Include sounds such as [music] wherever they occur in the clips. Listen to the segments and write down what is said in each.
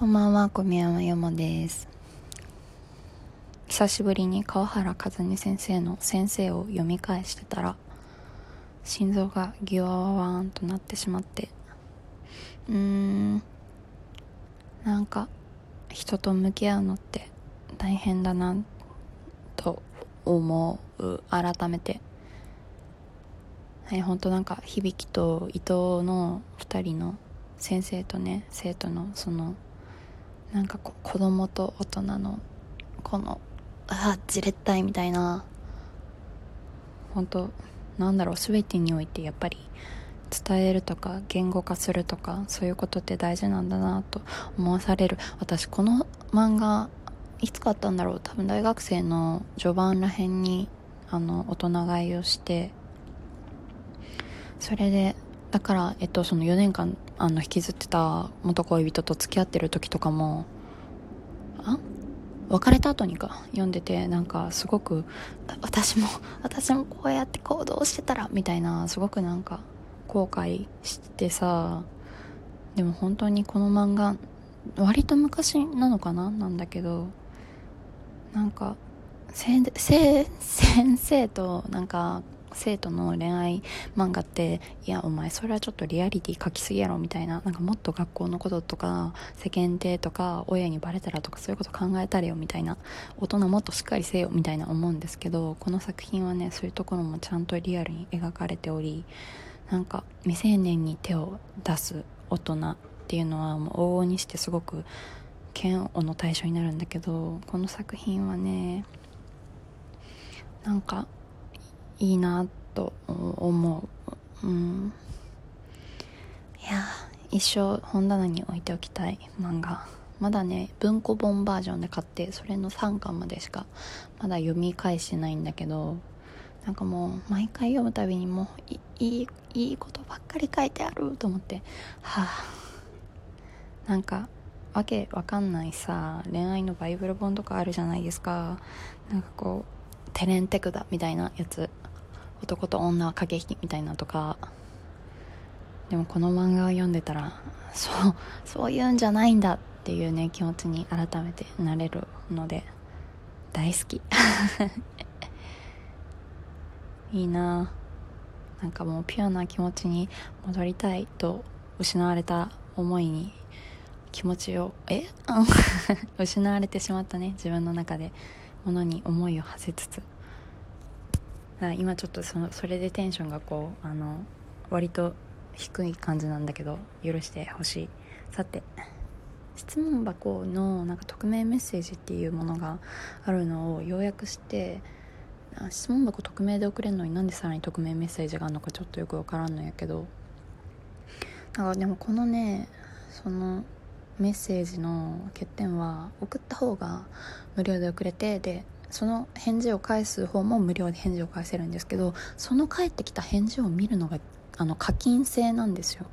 こんばんは、小宮山よもです。久しぶりに川原和音先生の先生を読み返してたら、心臓がギュワワワーンとなってしまって、うーん、なんか、人と向き合うのって大変だな、と思う、改めて。はい、ほんとなんか、響と伊藤の二人の先生とね、生徒のその、なんかこう子供と大人のこのああじれったいみたいな。本当なんだろう全てにおいてやっぱり伝えるとか言語化するとかそういうことって大事なんだなと思わされる。私この漫画いつ買ったんだろう。多分大学生の序盤らへんにあの大人買いをして。それでだから、えっと、その4年間あの引きずってた元恋人と付き合ってる時とかもあ？別れた後にか読んでてなんかすごく私も [laughs] 私もこうやって行動してたらみたいなすごくなんか後悔してさでも本当にこの漫画割と昔なのかな？なんだけどなんかせ [laughs] 先生となんか生徒の恋愛漫画っていやお前それはちょっとリアリティ書きすぎやろみたいななんかもっと学校のこととか世間体とか親にバレたらとかそういうこと考えたれよみたいな大人もっとしっかりせよみたいな思うんですけどこの作品はねそういうところもちゃんとリアルに描かれておりなんか未成年に手を出す大人っていうのはもう往々にしてすごく嫌悪の対象になるんだけどこの作品はねなんかいいなと思う。うん。いや一生本棚に置いておきたい漫画。まだね文庫本バージョンで買ってそれの3巻までしかまだ読み返してないんだけどなんかもう毎回読むたびにもういいいいことばっかり書いてあると思って。はあ。なんかわけわかんないさ恋愛のバイブル本とかあるじゃないですか。なんかこうテレンテクダみたいなやつ。男と女は駆け引きみたいなとか。でもこの漫画を読んでたらそうそういうんじゃないんだっていうね気持ちに改めてなれるので大好き。[laughs] いいな。なんかもうピュアな気持ちに戻りたいと失われた思いに気持ちをえ？[laughs] 失われてしまったね自分の中で。ものに思いを馳せつつ。今ちょっとそのそれでテンションがこうあの割と低い感じなんだけど許してほしい。さて質問箱のなんか匿名メッセージっていうものがあるのをようやくして質問箱匿名で送れるのになんでさらに匿名メッセージがあるのかちょっとよくわからんのやけど。なんかでもこのねそのメッセージの欠点は送った方が無料で送れてでその返事を返す方も無料で返事を返せるんですけどその返ってきた返事を見るのがあの課金制なんですよ。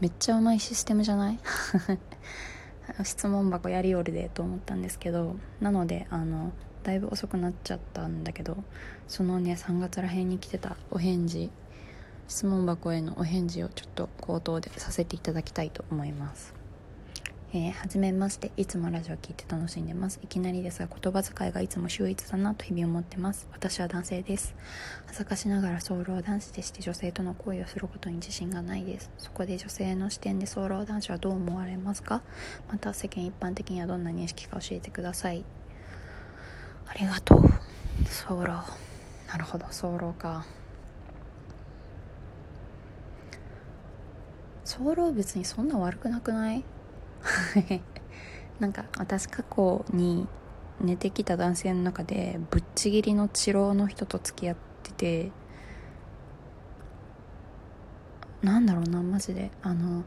めっちゃうまいシステムじゃない？[laughs] 質問箱やりおるでと思ったんですけどなのであのだいぶ遅くなっちゃったんだけどそのね3月らへんに来てたお返事質問箱へのお返事をちょっと口頭でさせていただきたいと思います。えー、はじめまして。いつもラジオ聞いて楽しんでます。いきなりですが言葉遣いがいつも秀逸だなと日々思ってます。私は男性です。恥ずかしながらソロ男子でして女性との恋をすることに自信がないです。そこで女性の視点でソロ男子はどう思われますか？また世間一般的にはどんな認識か教えてください。ありがとう。ソロなるほど。ソロか。ソロ別にそんな悪くなくない？[laughs] なんか私過去に寝てきた男性の中でぶっちぎりの治療の人と付き合っててなんだろうなマジで。あの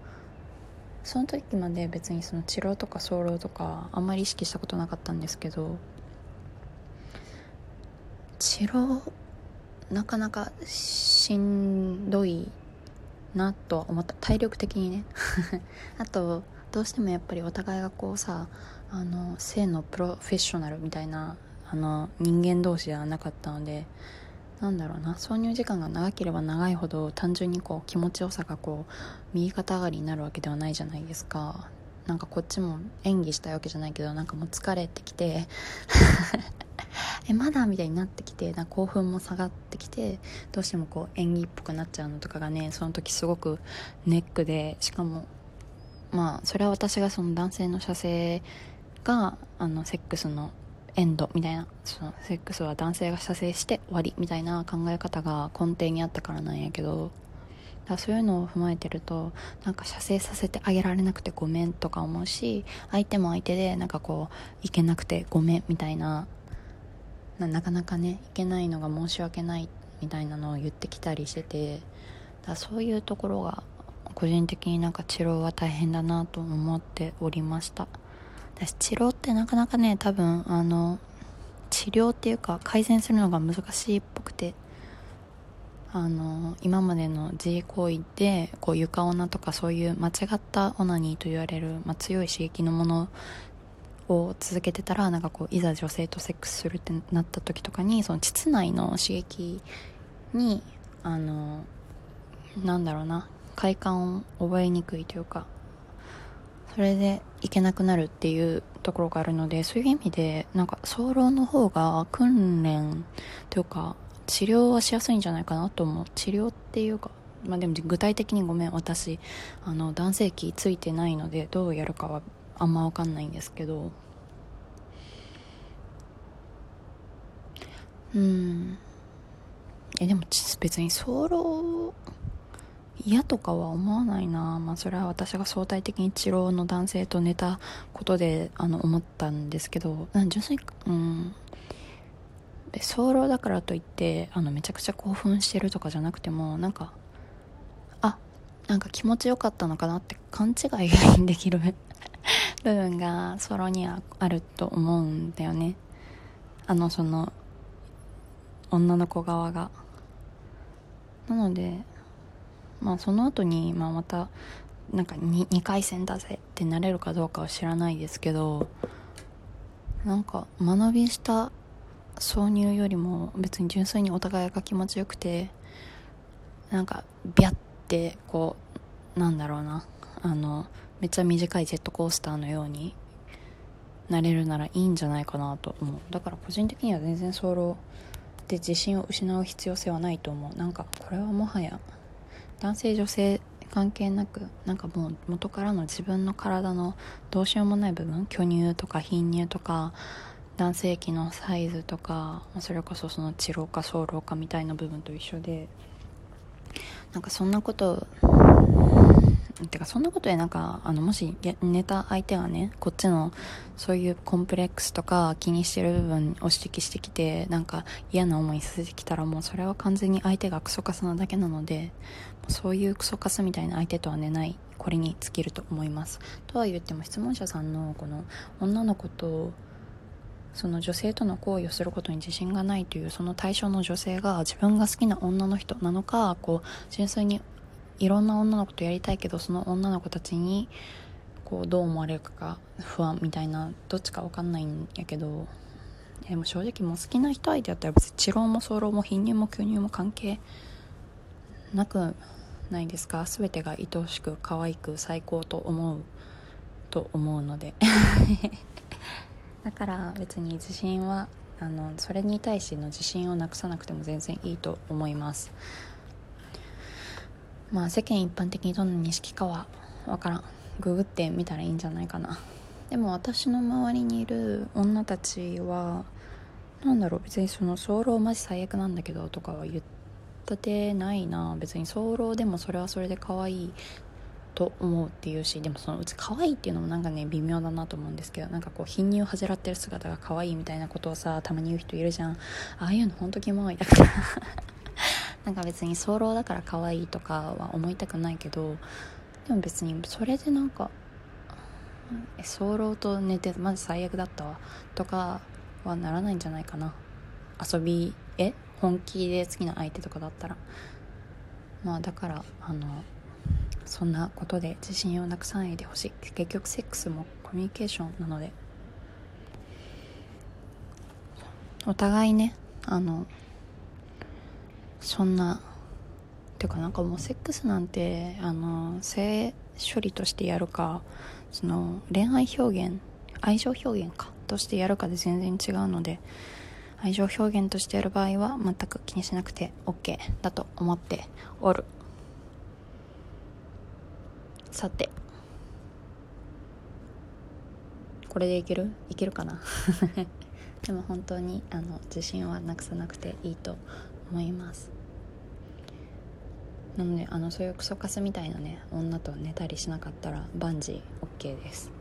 その時まで別にその治療とか早漏とかあんまり意識したことなかったんですけど治療なかなかしんどいなとは思った。体力的にね。[laughs] あとどうしてもやっぱりお互いがこうさあの性のプロフェッショナルみたいなあの人間同士ではなかったのでなんだろうな挿入時間が長ければ長いほど単純にこう気持ちよさがこう右肩上がりになるわけではないじゃないですか。なんかこっちも演技したいわけじゃないけどなんかもう疲れてきて [laughs] えまだみたいになってきてな興奮も下がってきてどうしてもこう演技っぽくなっちゃうのとかがねその時すごくネックでしかもまあそれは私がその男性の射精があのセックスのエンドみたいなそのセックスは男性が射精して終わりみたいな考え方が根底にあったからなんやけどだそういうのを踏まえてるとなんか射精させてあげられなくてごめんとか思うし相手も相手でなんかこういけなくてごめんみたいななかなかねいけないのが申し訳ないみたいなのを言ってきたりしててだそういうところが個人的になんか治療は大変だなと思っておりました。私治療ってなかなかね多分あの治療っていうか改善するのが難しいっぽくてあの今までの自慰行為でこう床オナとかそういう間違ったオナニーと言われる、まあ、強い刺激のものを続けてたらなんかこういざ女性とセックスするってなった時とかにその膣内の刺激にあのなんだろうな快感を覚えにくいというかそれでいけなくなるっていうところがあるのでそういう意味でなんか早漏の方が訓練というか治療はしやすいんじゃないかなと思う。治療っていうかまあでも具体的にごめん私あの男性器ついてないのでどうやるかはあんま分かんないんですけど。うん。えでも別に早漏嫌とかは思わないな。まあそれは私が相対的に治療の男性と寝たことであの思ったんですけど純粋うん。で早漏だからといってあのめちゃくちゃ興奮してるとかじゃなくてもなんかあなんか気持ちよかったのかなって勘違いできる [laughs] 部分がソロにはあると思うんだよね。あのその女の子側が。なのでまあその後にまあまたなんか 2, 2回戦だぜってなれるかどうかは知らないですけどなんか間延びした挿入よりも別に純粋にお互いが気持ちよくてなんかビャってこうなんだろうなあのめっちゃ短いジェットコースターのようになれるならいいんじゃないかなと思う。だから個人的には全然ソロで自信を失う必要性はないと思う。なんかこれはもはや男性女性関係なくなんかもう元からの自分の体のどうしようもない部分巨乳とか貧乳とか男性器のサイズとかそれこそその治療か早漏かみたいな部分と一緒でなんかそんなことてかそんなことでなんかあのもし寝た相手がねこっちのそういうコンプレックスとか気にしてる部分を指摘してきてなんか嫌な思いさせてきたらもうそれは完全に相手がクソカスなだけなのでそういうクソカスみたいな相手とは寝ないこれに尽きると思います。とは言っても質問者さんのこの女の子とその女性との行為をすることに自信がないというその対象の女性が自分が好きな女の人なのかこう純粋にいろんな女の子とやりたいけどその女の子たちにこうどう思われるかが不安みたいなどっちか分かんないんやけどでも正直もう好きな人相手だったら別に治療も早漏も貧乳も巨乳も関係なくないですか？全てが愛おしく可愛く最高と思うと思うので。[laughs] だから別に自信はあのそれに対しての自信をなくさなくても全然いいと思います。まあ世間一般的にどんな認識かは分からん。ググってみたらいいんじゃないかな。でも私の周りにいる女たちはなんだろう別にその早漏マジ最悪なんだけどとかは言ったてないな。別に早漏でもそれはそれで可愛いと思うっていうしでもそのうち可愛いっていうのもなんかね微妙だなと思うんですけどなんかこう貧乳を恥じらってる姿が可愛いみたいなことをさたまに言う人いるじゃん。ああいうのほんとキモい。だからなんか別に早漏だから可愛いとかは思いたくないけどでも別にそれでなんか早漏と寝てマジ最悪だったわとかはならないんじゃないかな。遊びえ本気で好きな相手とかだったら。まあだからあのそんなことで自信をなくさないでほしい。結局セックスもコミュニケーションなので。お互いねあのそんな。てかなんかもうセックスなんてあの性処理としてやるかその恋愛表現愛情表現かとしてやるかで全然違うので愛情表現としてやる場合は全く気にしなくて OK だと思っておる。さて。これでいける？いけるかな？[laughs] でも本当にあの自信はなくさなくていいと思います。なのであのそういうクソカスみたいなね女と寝たりしなかったら万事 OK です。